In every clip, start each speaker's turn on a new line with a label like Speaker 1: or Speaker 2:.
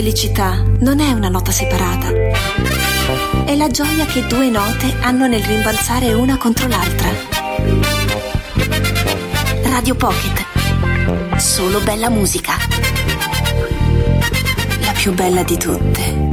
Speaker 1: felicità non è una nota separata. È la gioia che due note hanno nel rimbalzare una contro l'altra. Radio Pocket. Solo bella musica. La più bella di tutte.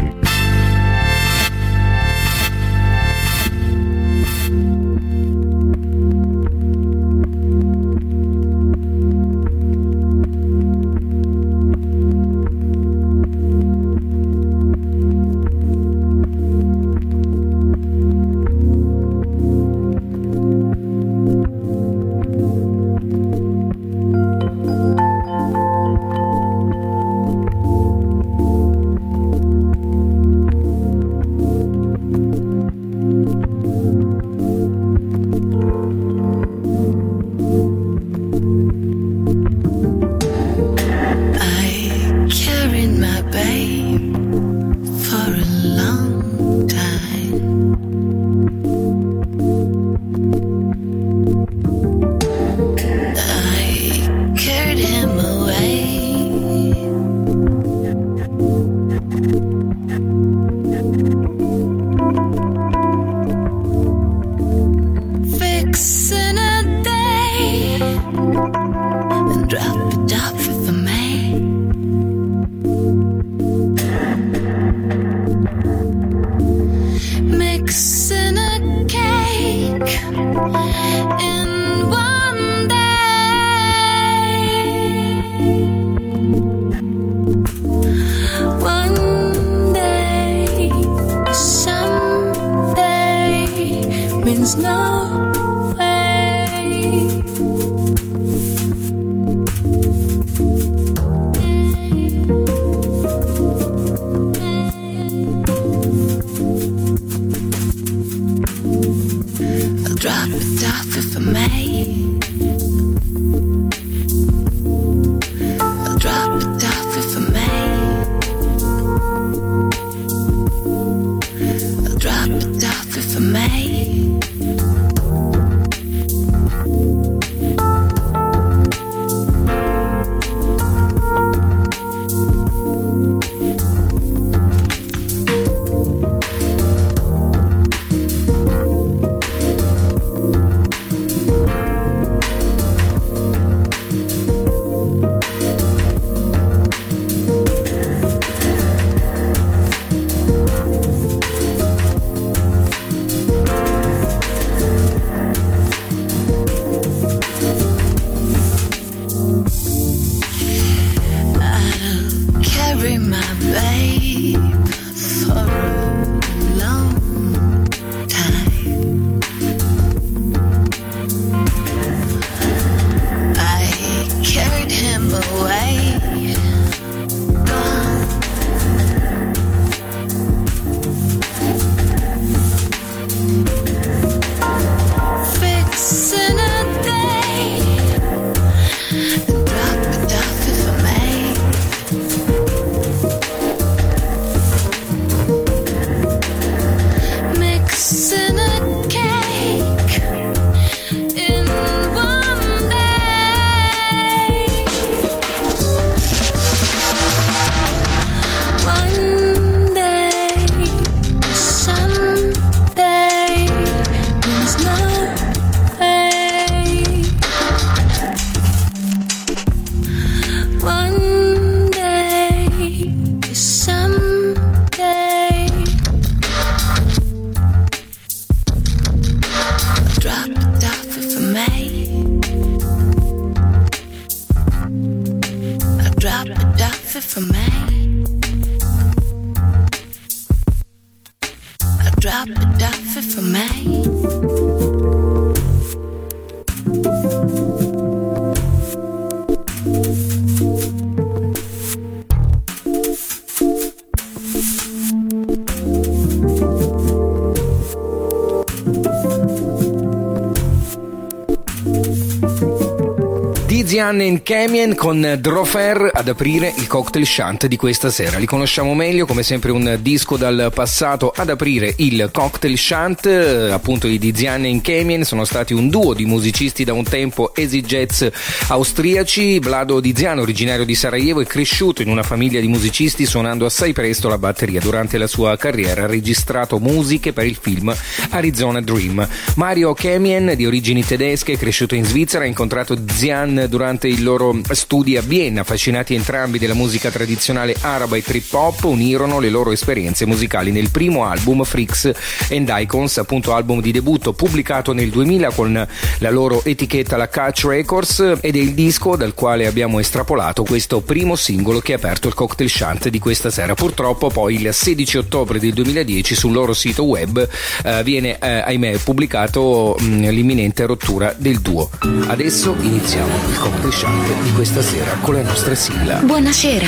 Speaker 2: In Camien con Drofer ad aprire il cocktail shant di questa sera. Li conosciamo meglio, come sempre un disco dal passato ad aprire il cocktail shant. Appunto i Tizian in Camien sono stati un duo di musicisti da un tempo easy jazz austriaci. Vlado Diziano, originario di Sarajevo, è cresciuto in una famiglia di musicisti suonando assai presto la batteria. Durante la sua carriera ha registrato musiche per il film Arizona Dream. Mario Camien, di origini tedesche, cresciuto in Svizzera, ha incontrato Zian durante i loro studi a Vienna, affascinati entrambi della musica tradizionale araba e trip hop, unirono le loro esperienze musicali nel primo album Freaks and Icons, appunto album di debutto pubblicato nel 2000 con la loro etichetta la Catch Records ed è il disco dal quale abbiamo estrapolato questo primo singolo che ha aperto il cocktail shunt di questa sera. Purtroppo poi il 16 ottobre del 2010 sul loro sito web eh, viene eh, ahimè pubblicato mh, mm, l'imminente rottura del duo. Adesso iniziamo il cocktail shant di questa sera con la nostra sigla.
Speaker 3: Buonasera,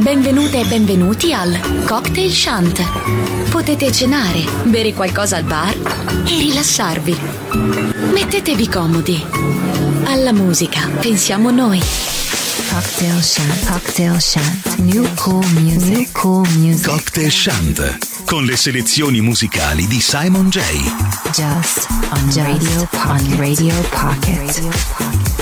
Speaker 3: benvenute e benvenuti al Cocktail Shant. Potete cenare, bere qualcosa al bar e rilassarvi. Mettetevi comodi. Alla musica pensiamo noi.
Speaker 4: Cocktail Shant, Cocktail Shant, New Cool Music, New Cool Music.
Speaker 5: Cocktail Shant, con le selezioni musicali di Simon J.
Speaker 4: Just on Just Radio Pocket. On Radio Pocket. Radio Pocket.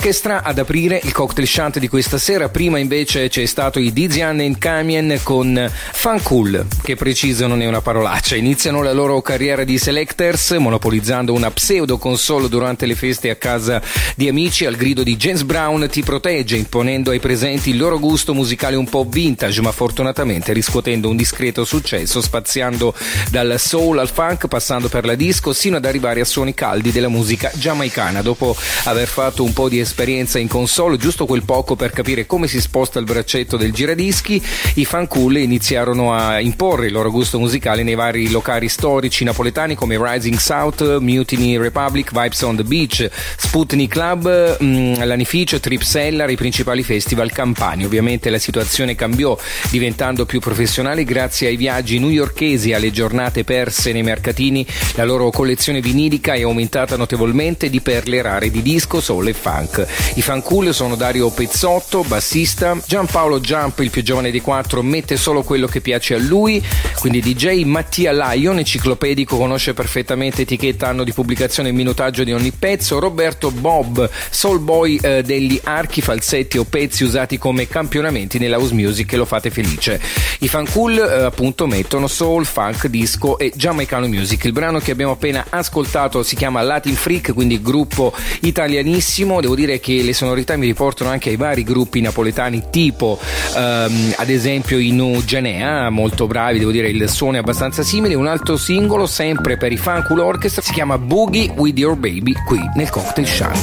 Speaker 2: Orchestra ad aprire il cocktail shant di questa sera. Prima invece c'è stato i Dizian and Camien con Funcool, che preciso non è una parolaccia. Iniziano la loro carriera di selectors, monopolizzando una pseudo console durante le feste a casa di amici. Al grido di James Brown ti protegge, imponendo ai presenti il loro gusto musicale un po' vintage, ma fortunatamente riscuotendo un discreto successo, spaziando dal soul al funk, passando per la disco, sino ad arrivare a suoni caldi della musica giamaicana. Dopo aver fatto un po' di esperienza in console, giusto quel poco per capire come si sposta il braccetto del giradischi, i fan cool iniziarono a imporre il loro gusto musicale nei vari locali storici napoletani come Rising South, Mutiny Republic, Vibes on the Beach, Sputnik Club, mm, Lanificio, Trip Cellar, i principali festival campani. Ovviamente la situazione cambiò diventando più professionale grazie ai viaggi newyorkesi alle giornate perse nei mercatini. La loro collezione vinilica è aumentata notevolmente di perle rare di disco, soul e funk. I fan sono Dario Pezzotto, bassista, Giampaolo Jump, il più giovane dei quattro, mette solo quello che piace a lui, quindi DJ Mattia Lion, enciclopedico, conosce perfettamente etichetta, anno di pubblicazione e minutaggio di ogni pezzo, Roberto Bob, soul boy eh, degli archi, falsetti o pezzi usati come campionamenti nell'house music e lo fate felice. I fan eh, appunto mettono soul, funk, disco e giamaicano music. Il brano che abbiamo appena ascoltato si chiama Latin Freak, quindi gruppo italianissimo. Devo dire dire che le sonorità mi riportano anche ai vari gruppi napoletani, tipo ehm, ad esempio i No Genea, molto bravi, devo dire il suono è abbastanza simile. Un altro singolo, sempre per i Fancool Orchestra, si chiama Boogie with Your Baby, qui nel Cocktail Shark.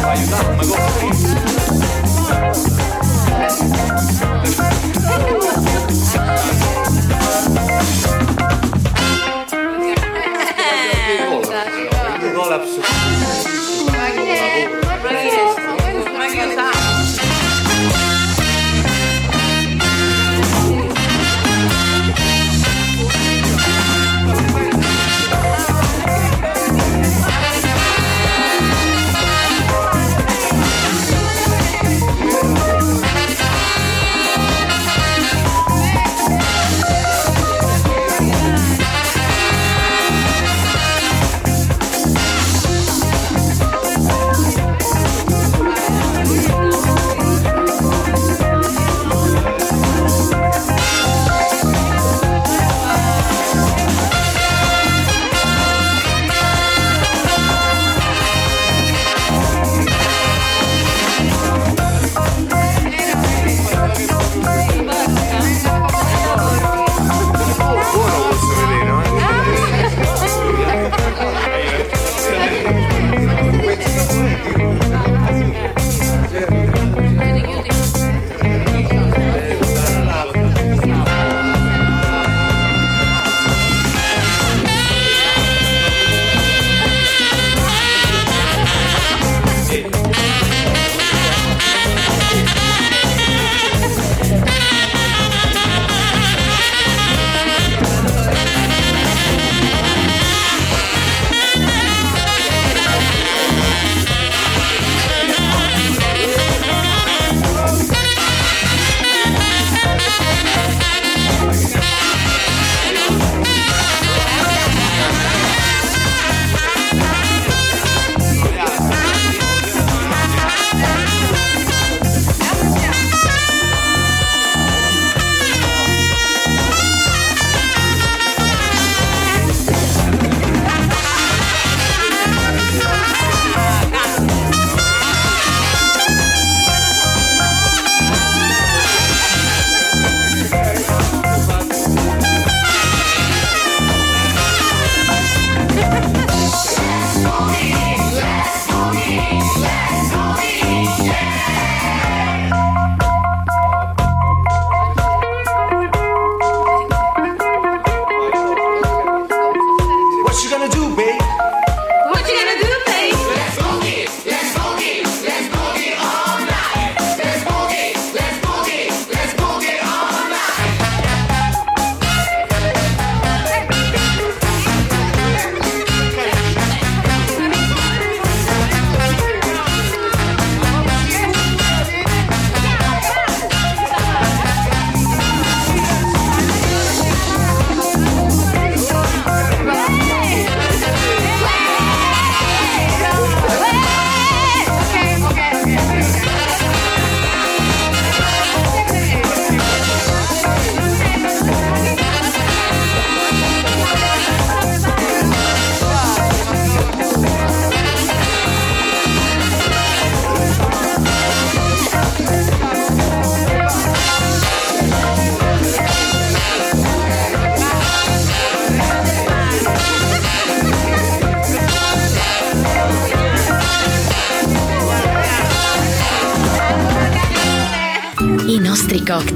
Speaker 3: Vai, vai.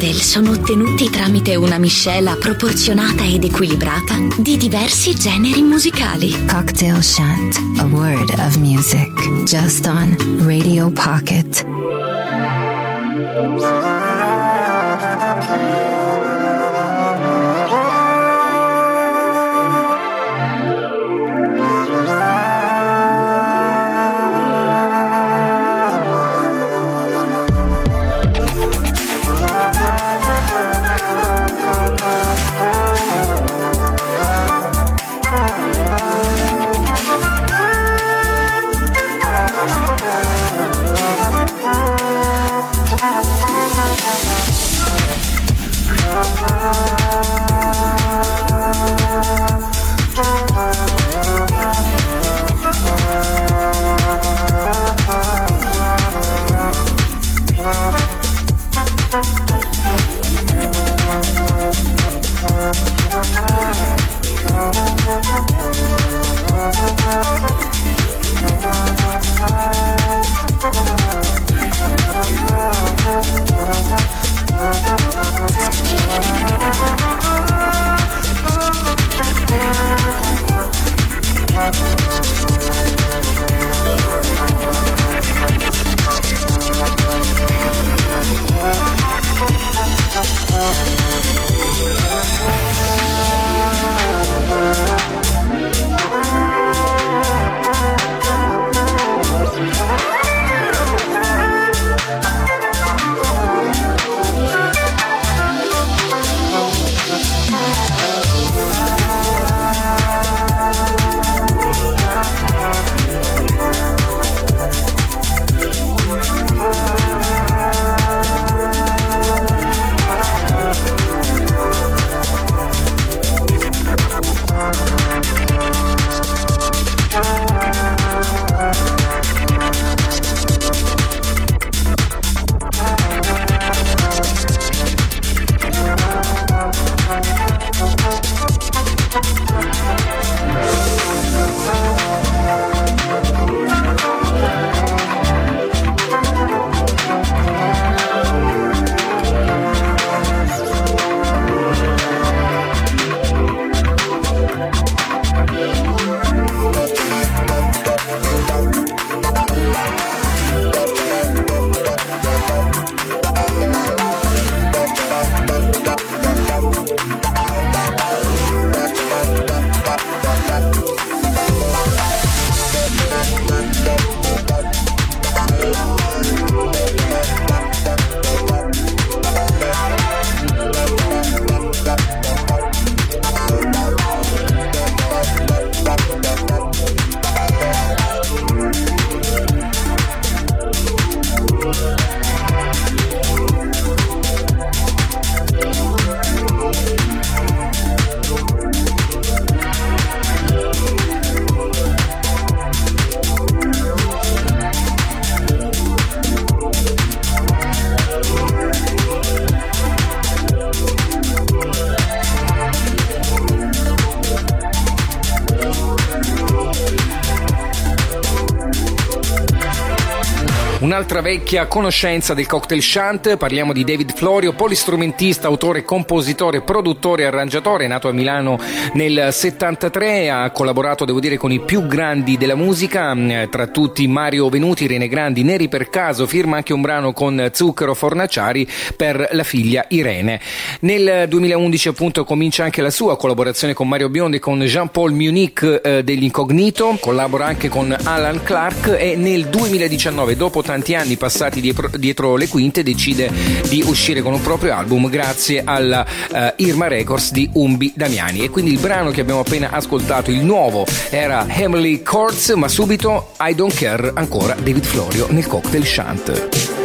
Speaker 3: Cocktail sono ottenuti tramite una miscela proporzionata ed equilibrata di diversi generi musicali.
Speaker 4: Cocktail Shant, a word of music. Just on Radio Pocket.
Speaker 2: Un'altra vecchia conoscenza del cocktail chant, parliamo di David Florio, polistrumentista, autore, compositore, produttore e arrangiatore, nato a Milano nel 73, ha collaborato, devo dire, con i più grandi della musica, mm, tra tutti Mario Venuti, Rene Grandi, Neri per caso, firma anche un brano con Zucchero Fornaciari per la figlia Irene. Nel 2011 appunto comincia anche la sua collaborazione con Mario Biondi e con Jean-Paul Munich eh, degli Incognito, collabora anche con Alan Clark e nel 2019, dopo tanti anni passati dietro, dietro, le quinte, decide di uscire con un proprio album grazie alla uh, Irma Records di Umbi Damiani. E quindi il brano che abbiamo appena ascoltato, il nuovo, era Heavenly Chords, ma subito I Don't Care ancora David Florio nel cocktail Shant.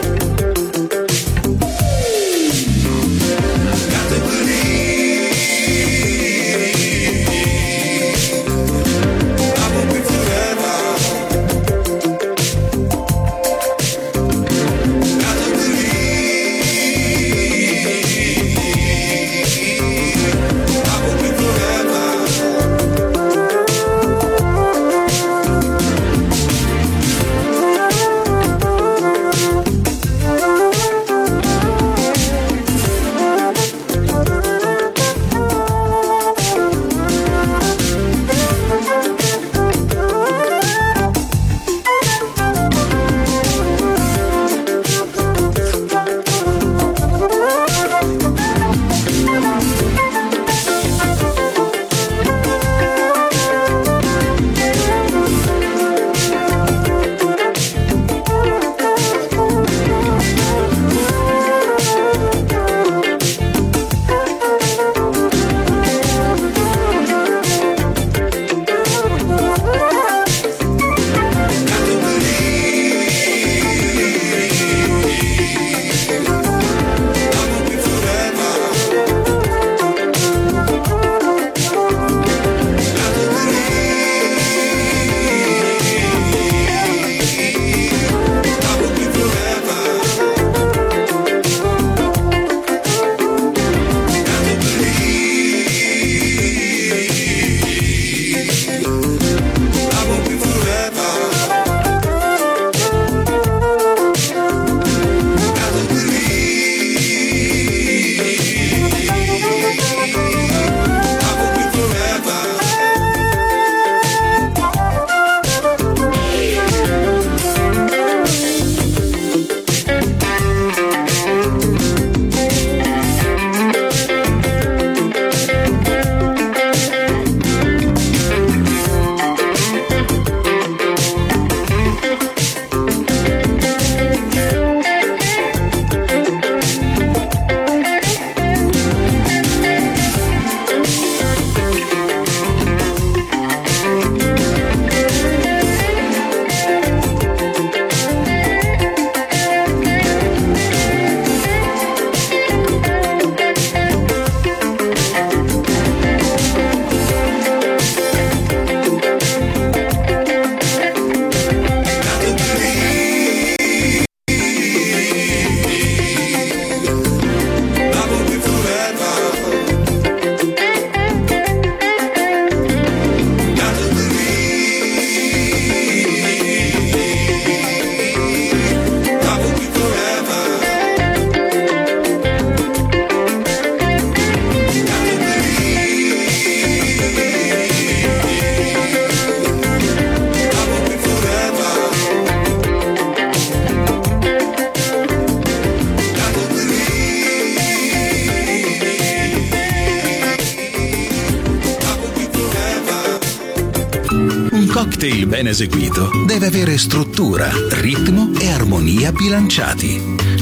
Speaker 5: Ben eseguito deve avere struttura, ritmo e armonia bilanciati.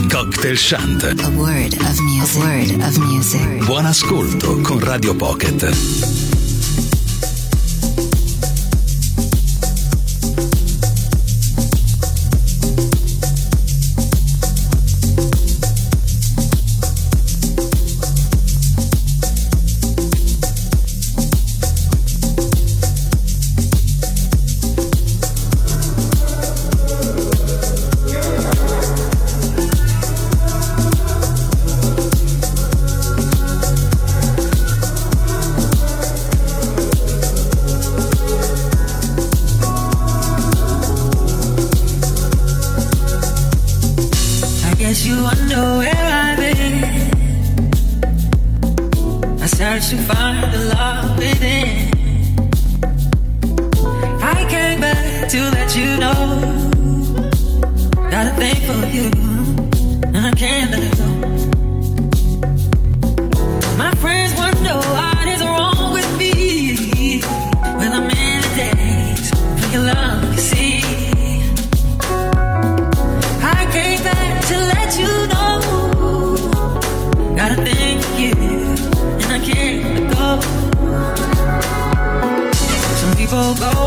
Speaker 5: Cocktail Shant.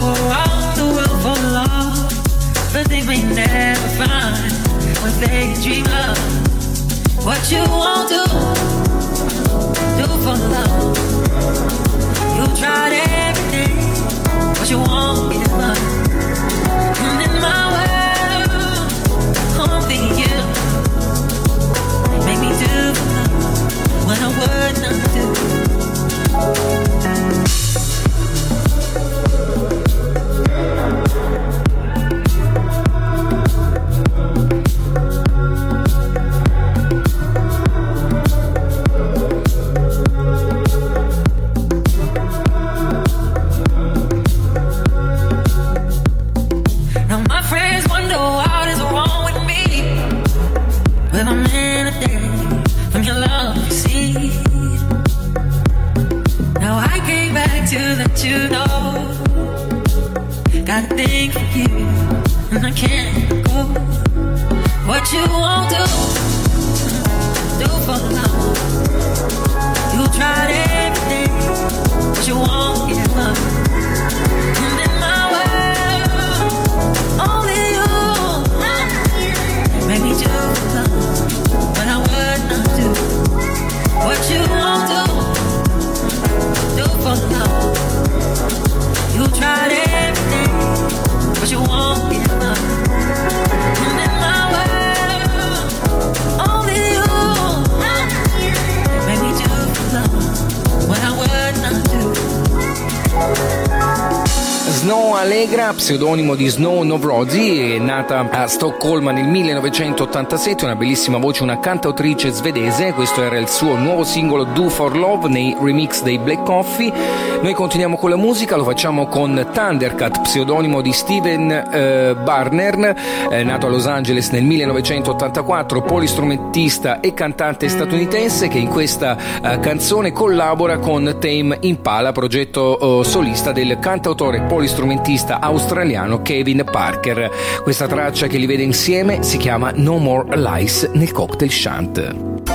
Speaker 4: go the world for love, but they may never find what they dream of. What
Speaker 5: you want to do, for love. You tried everything, you. And in my world, you make me do love what I would not do.
Speaker 2: Pseudonimo di Snow Novrozi, è nata a Stoccolma nel 1987, una bellissima voce, una cantautrice svedese, questo era il suo nuovo singolo Do for Love nei remix dei Black Coffee. Noi continuiamo con la musica, lo facciamo con Thundercat, pseudonimo di Steven eh, Barner, eh, nato a Los Angeles nel 1984, polistrumentista e cantante statunitense che in questa eh, canzone collabora con Tame Impala, progetto eh, solista del cantautore polistrumentista australiano australiano Kevin Parker. Questa traccia che li vede insieme si chiama No More Lies nel cocktail shant.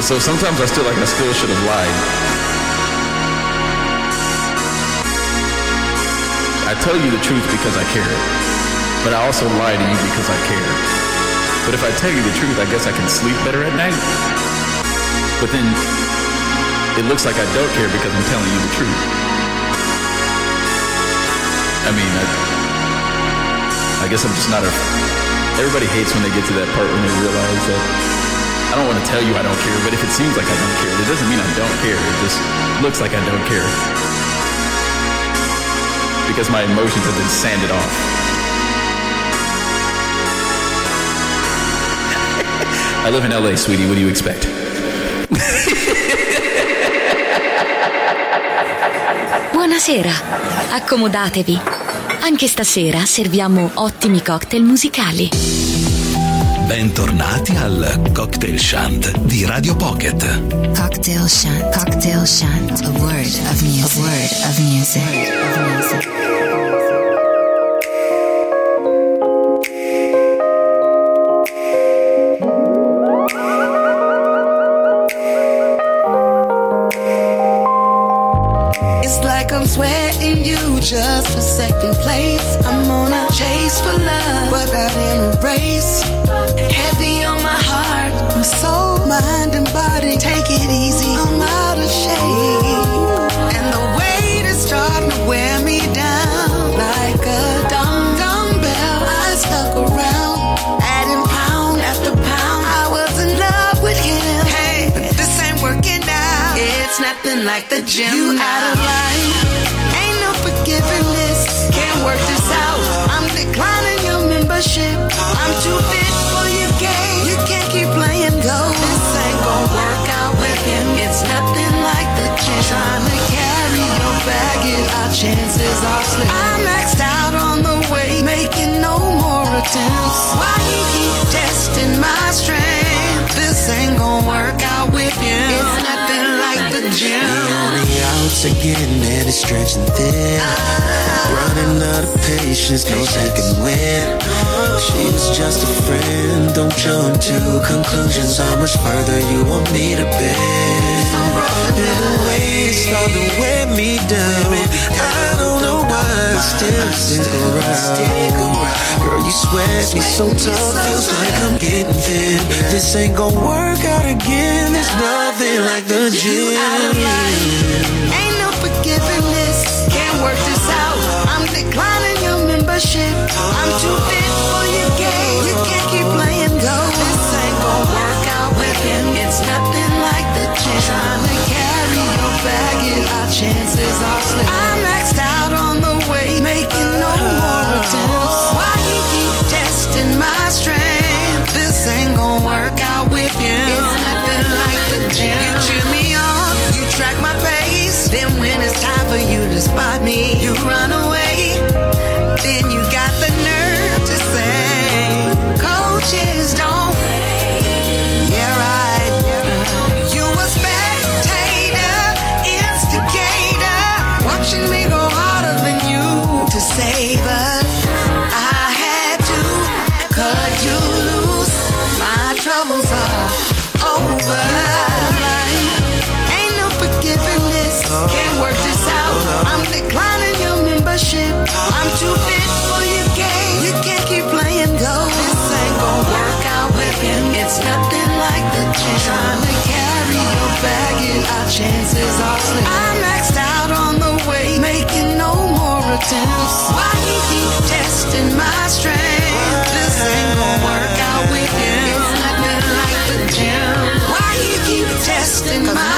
Speaker 6: So sometimes I still like I still should have lied. I tell you the truth because I care. But I also lie to you because I care. But if I tell you the truth, I guess I can sleep better at night. But then it looks like I don't care because I'm telling you the truth. I mean, I, I guess I'm just not a. Everybody hates when they get to that part when they realize that I don't want to tell you I don't care, but if it seems like I don't care, it doesn't mean I don't care. It just looks like I don't care. Because my emotions have been sanded off. I live in LA, sweetie. What do you expect?
Speaker 3: Buonasera, accomodatevi. Anche stasera serviamo ottimi cocktail musicali.
Speaker 7: Bentornati al Cocktail Shant di Radio Pocket.
Speaker 8: Cocktail Shant, Cocktail Shant, a word of music, a word of music. Of music.
Speaker 9: It's like I'm sweating you just for second place. Like the gym. You out of line. Ain't no forgiving this. Can't work this out. I'm declining your membership. I'm too fit for your game. You can't keep playing go. This ain't gonna work out with him. It's nothing like the gym. Trying to carry your baggage. Our chances are slim. I maxed out on the way, making no more attempts. Why you keep testing my strength? This ain't gonna work out with you. It's nothing like the.
Speaker 10: The outs getting and it's stretching thin. Running out of patience, no second win. She was just a friend, don't jump to conclusions. How much further you want me to bend? The way it's starting to wear me down. I don't know still stick around. Girl, you sweat me so tough, feels like I'm getting thin. This ain't gonna work out again. There's nothing like the gym.
Speaker 9: Ain't no forgiving this. Can't work this out. I'm declining your membership. I'm too fit for your game. You can't keep playing go. This ain't gonna work out with him. It's nothing like the gym. Trying to carry your baggage. Our chances are testing my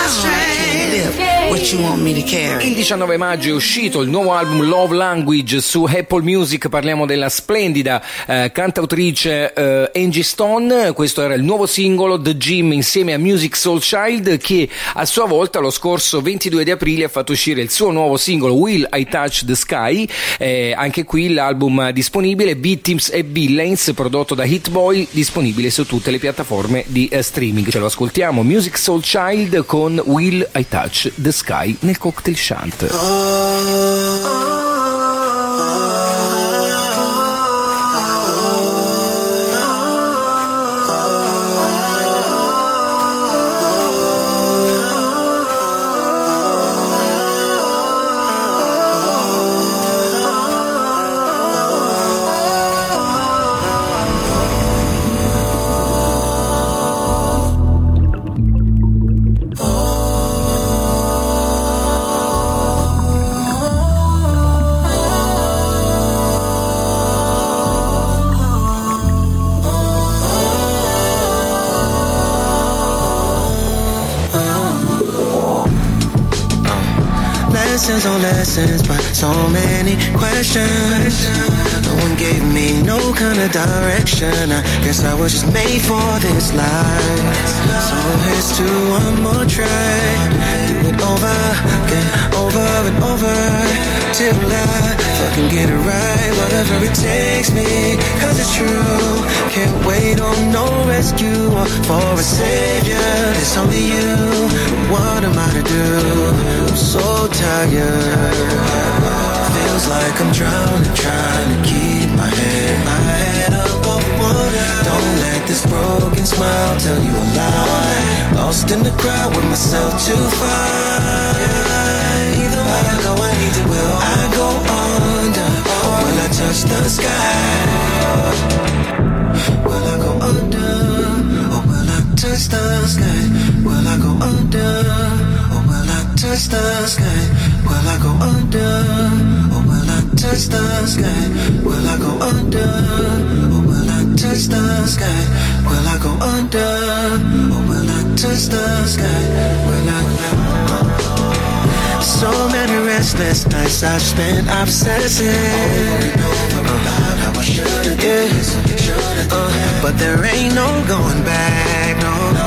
Speaker 2: Il 19 maggio è uscito il nuovo album Love Language su Apple Music, parliamo della splendida eh, cantautrice eh, Angie Stone, questo era il nuovo singolo The Gym insieme a Music Soul Child che a sua volta lo scorso 22 di aprile ha fatto uscire il suo nuovo singolo Will I Touch the Sky, Eh, anche qui l'album disponibile Victims e Villains prodotto da Hit Boy, disponibile su tutte le piattaforme di eh, streaming. Ce lo ascoltiamo, Music Soul Child con Will I Touch the Sky nel cocktail shant.
Speaker 10: Many questions. No one gave me no kind of direction. I guess I was just made for this life. So here's to one more try. Do it over, again, over and over. Till I fucking get it right. Whatever it takes me, cause it's true. Can't wait on no rescue or for a savior. It's only you. What am I to do? I'm so tired. Feels like I'm drowning, trying to keep my head, my head up off water. Don't let this broken smile tell you a lie. Lost in the crowd with myself too far. Either way I go, I need to will I go under? Will I touch the sky? Will I go under? Or will I touch the sky? Will I go under? Touch the sky? Will I go under? Or will I touch the sky? Will I go under? Or will I touch the sky? Will I go under? Or will I touch the sky? Will I? So many restless nights I've spent obsessing. Uh, but there ain't no going back.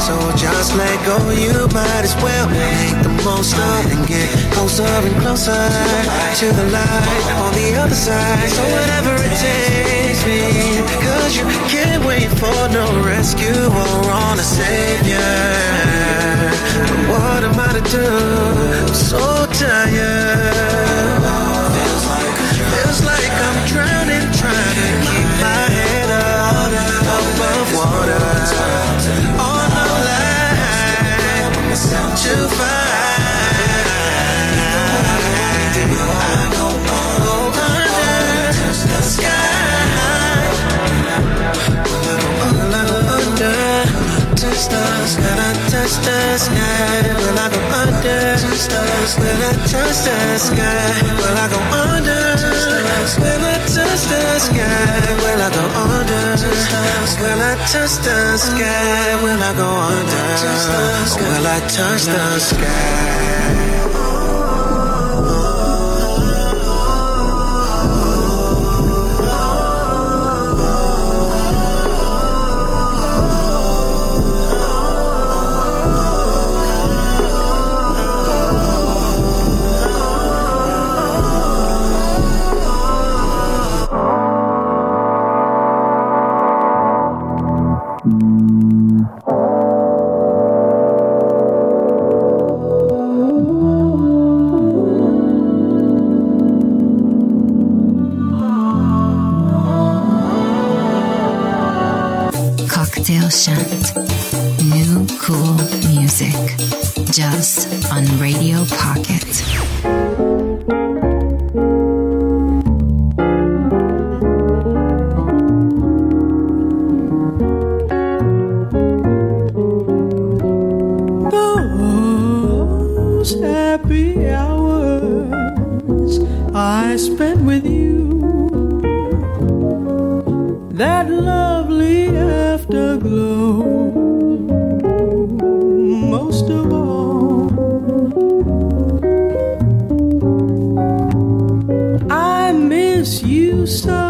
Speaker 10: So just let go. You might as well make the most of it and get closer and closer to the light on the other side. So whatever it takes me, cause you can't wait for no rescue or on a savior. But what am I to do? I'm so tired. Touch the sky, will I go under? Will I touch the sky? Will I go under? Will I touch the sky? Will I go under? Will I touch the sky? Will I go under? Will I touch the sky?
Speaker 11: Those happy hours I spent with you. That lovely afterglow. Most of all, I miss you so.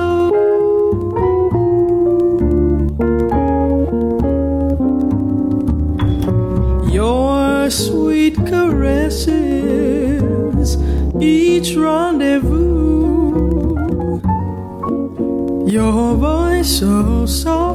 Speaker 11: Each rendezvous. Your voice so soft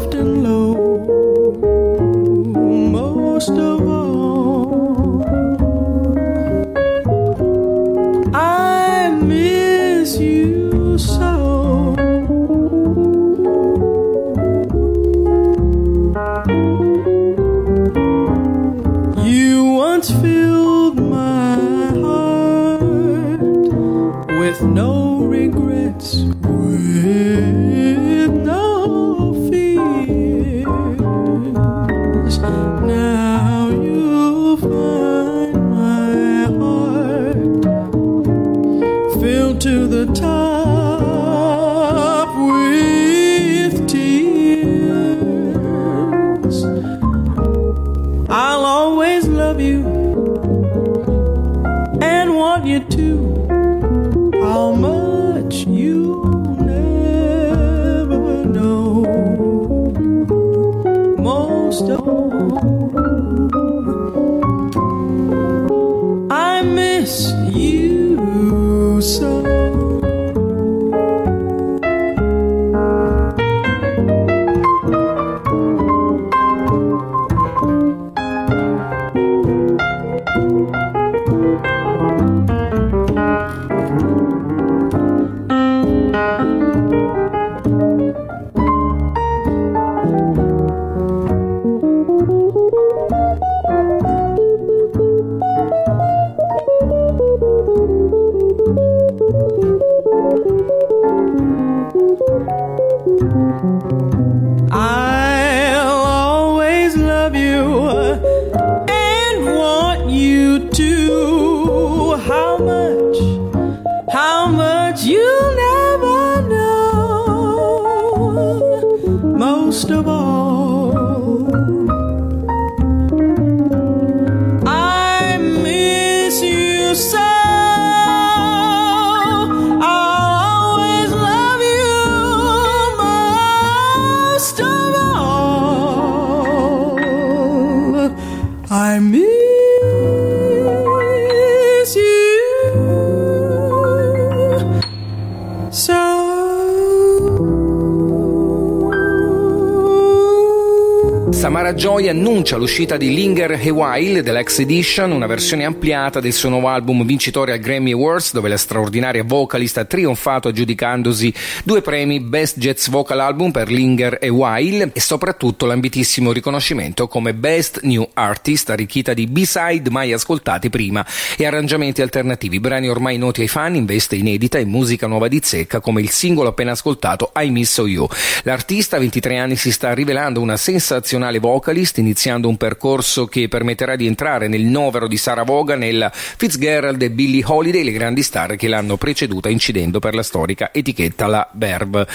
Speaker 2: annuncia l'uscita di Linger e While dell'X Edition, una versione ampliata del suo nuovo album vincitore al Grammy Awards, dove la straordinaria vocalist ha trionfato aggiudicandosi due premi Best Jazz Vocal Album per Linger e While e soprattutto l'ambitissimo riconoscimento come Best New Artist, arricchita di B-side mai ascoltati prima e arrangiamenti alternativi, brani ormai noti ai fan in veste inedita e musica nuova di zecca come il singolo appena ascoltato I Miss You. L'artista a 23 anni si sta rivelando una sensazionale vocalist, iniziando un percorso che permetterà di entrare nel novero di Sarah Vaughan, nella Fitzgerald e Billie Holiday, le grandi star che l'hanno preceduta incidendo per la storica etichetta La Verb.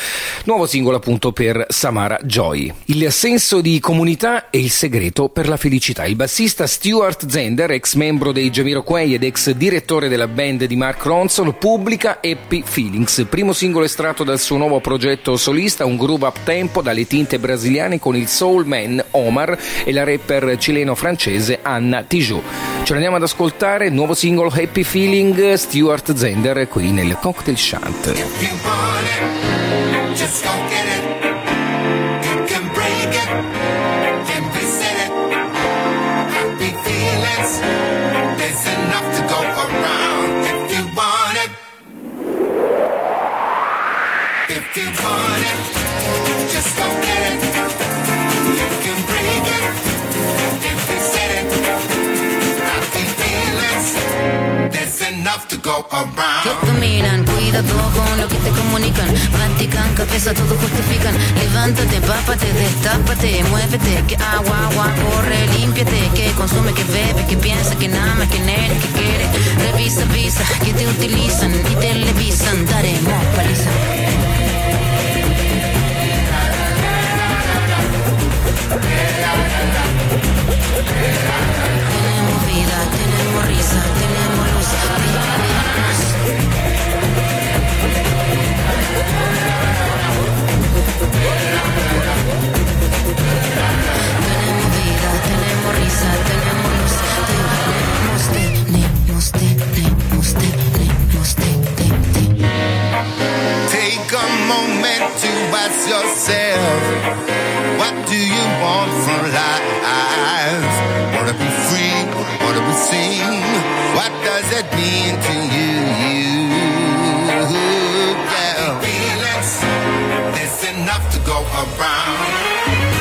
Speaker 2: Nuovo singolo appunto per Samara Joy. Il senso di comunità è il segreto per la felicità. Il bassista Stuart Zender, ex membro dei Jamiroquai ed ex direttore della band di Mark Ronson, pubblica Happy Feelings, primo singolo estratto dal suo nuovo progetto solista, un groove up tempo dalle tinte brasiliane con il soul man Omar e la rapper cileno-francese Anna Tijoux. Ce l'andiamo ad ascoltare, nuovo singolo Happy Feeling, Stuart Zender qui nel Cocktail Shant.
Speaker 12: Que dominan, cuidado con lo que te comunican. Practican, cabeza, todo justifican. Levántate, pápate, destápate, muévete. Que agua, agua, corre, límpiate. Que consume, que bebe, que piensa, que nama, que nene, que quiere. Revisa, visa, que te utilizan y televisan. Daremos paliza. Tenemos vida, tenemos risa, tenemos
Speaker 13: moment to ask yourself, what do you want from life? Wanna be free? Wanna be seen? What does it mean to you? Yeah. Feelings, there's enough to go around.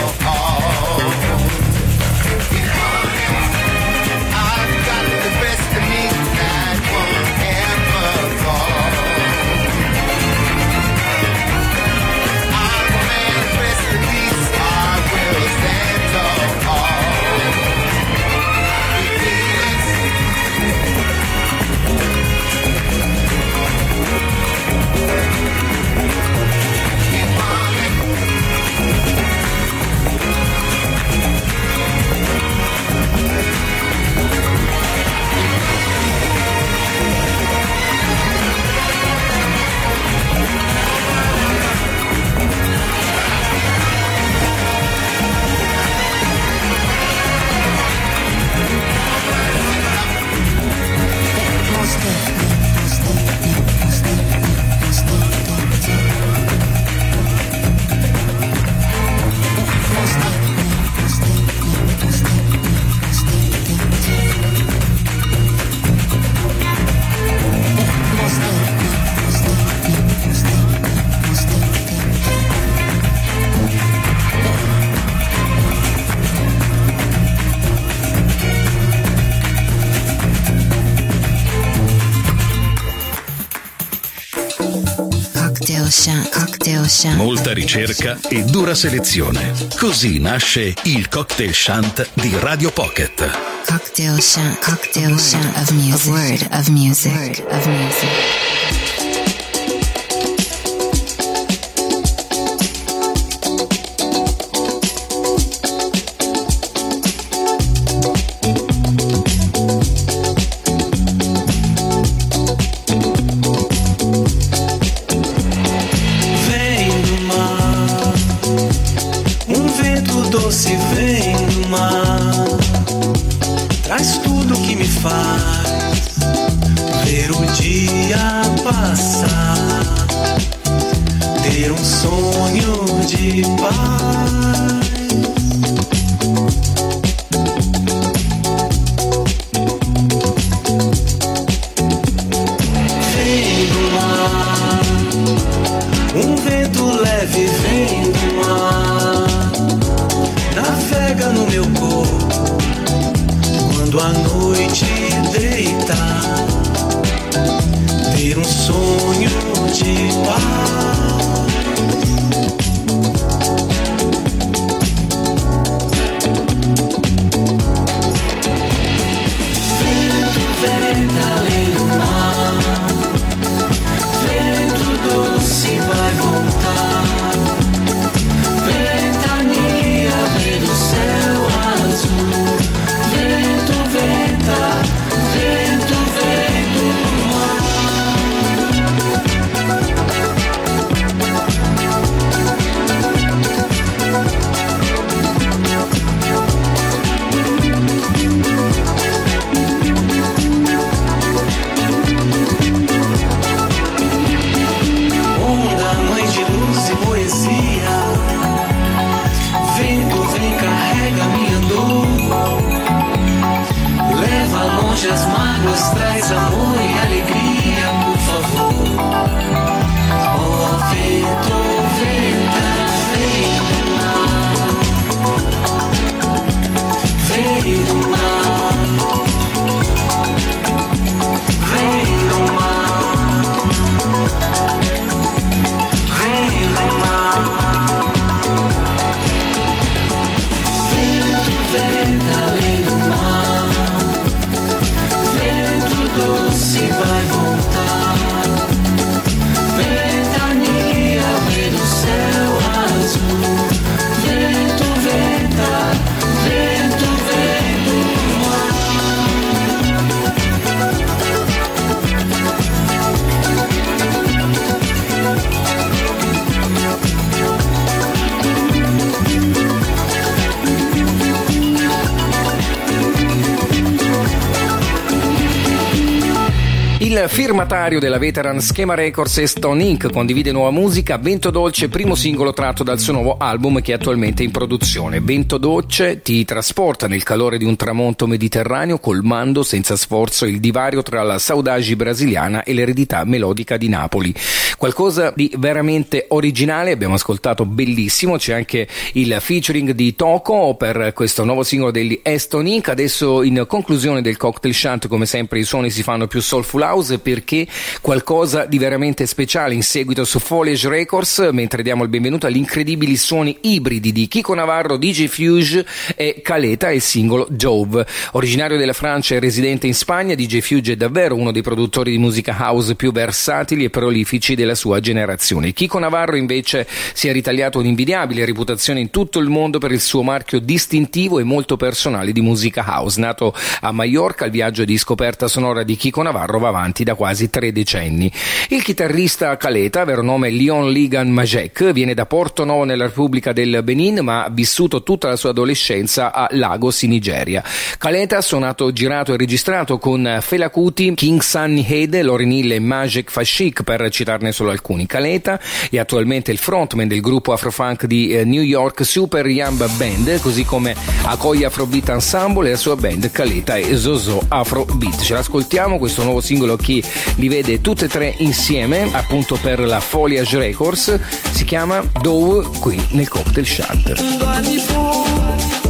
Speaker 4: cocktail chant.
Speaker 5: Molta ricerca e dura selezione. Così nasce il cocktail shant di Radio Pocket.
Speaker 4: Cocktail chant, cocktail chant of music, word of music, of music.
Speaker 2: Il firmatario della veteran Schema Records è Stone Inc. condivide nuova musica Vento Dolce, primo singolo tratto dal suo nuovo album che è attualmente in produzione. Vento Dolce ti trasporta nel calore di un tramonto mediterraneo colmando senza sforzo il divario tra la saudade brasiliana e l'eredità melodica di Napoli. Qualcosa di veramente originale, abbiamo ascoltato bellissimo, c'è anche il featuring di Toco per questo nuovo singolo degli Aston Inc. Adesso in conclusione del cocktail shant come sempre i suoni si fanno più soulful house perché qualcosa di veramente speciale in seguito su Foliage Records mentre diamo il benvenuto agli incredibili suoni ibridi di Kiko Navarro, DJ Fuge e Caleta il singolo Jove. Originario della Francia e residente in Spagna, DJ Fuge è davvero uno dei produttori di musica house più versatili e prolifici della sua generazione. Kiko Navarro invece si è ritagliato un'invidiabile reputazione in tutto il mondo per il suo marchio distintivo e molto personale di musica house. Nato a Mallorca, il viaggio di scoperta sonora di Kiko Navarro va avanti da quasi tre decenni. Il chitarrista Caleta, vero nome Leon Ligan Majek, viene da Porto Novo nella Repubblica del Benin, ma ha vissuto tutta la sua adolescenza a Lagos in Nigeria. Caleta ha suonato, girato e registrato con Fela Kuti, King Sunny Hede, Lauryn Hill e Majek Fashik, per citarne solo alcuni. Caleta è attualmente il frontman del gruppo afrofunk di eh, New York Super Yamba Band, così come Akoya Afrobeat Ensemble e la sua band Caleta e Zozo Afrobeat. Ce l'ascoltiamo, questo nuovo singolo che li vede tutte e tre insieme, appunto per la Foliage Records, si chiama Dove qui nel Cocktail Shant.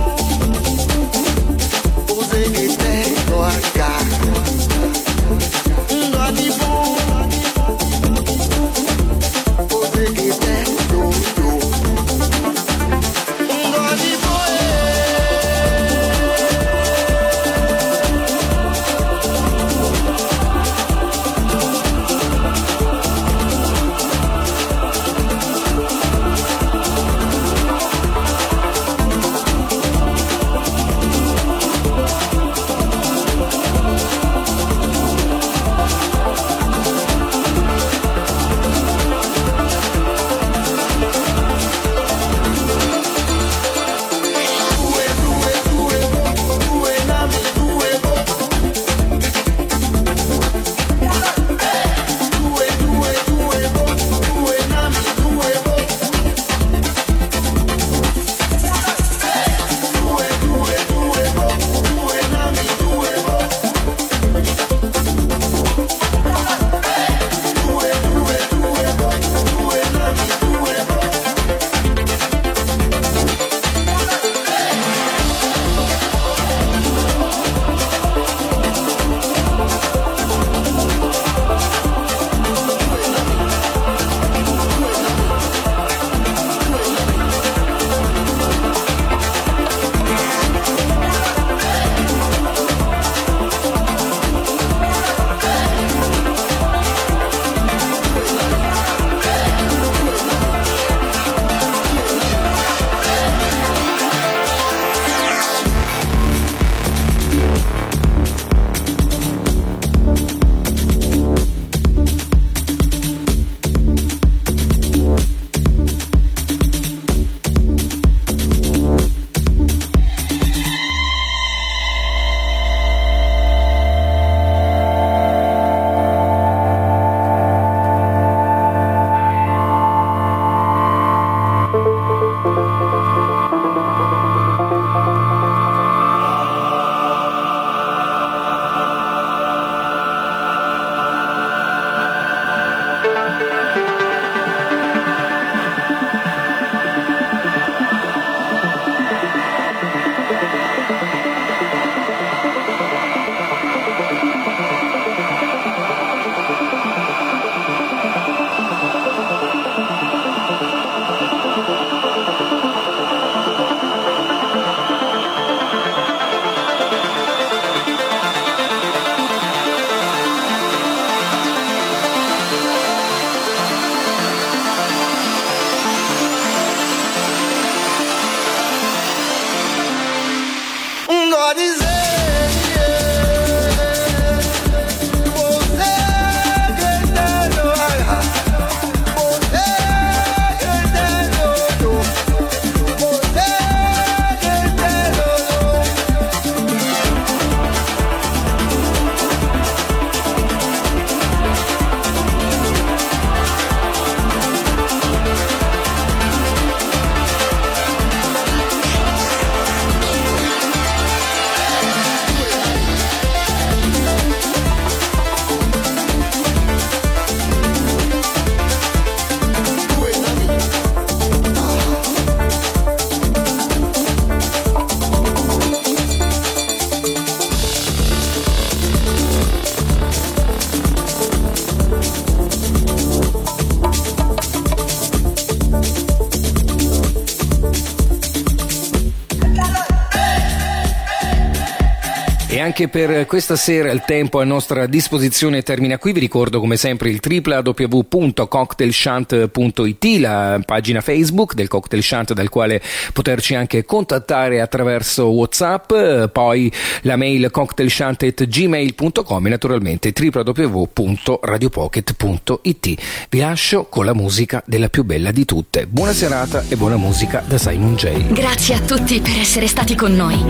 Speaker 2: Anche per questa sera il tempo a nostra disposizione termina qui. Vi ricordo come sempre il www.cocktailshant.it, la pagina Facebook del Cocktail Shant dal quale poterci anche contattare attraverso WhatsApp, poi la mail cocktailshant.gmail.com e naturalmente www.radiopocket.it. Vi lascio con la musica della più bella di tutte. Buona serata e buona musica da Simon J.
Speaker 3: Grazie a tutti per essere stati con noi.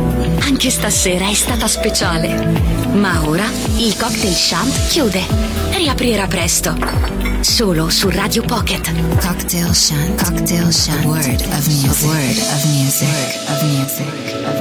Speaker 3: Anche stasera è stata speciale. Ma ora il cocktail shant chiude. Riaprirà presto. Solo su Radio Pocket.
Speaker 4: Cocktail Shant. Cocktail Shant. Word of music. Word of music. Of music. Of music.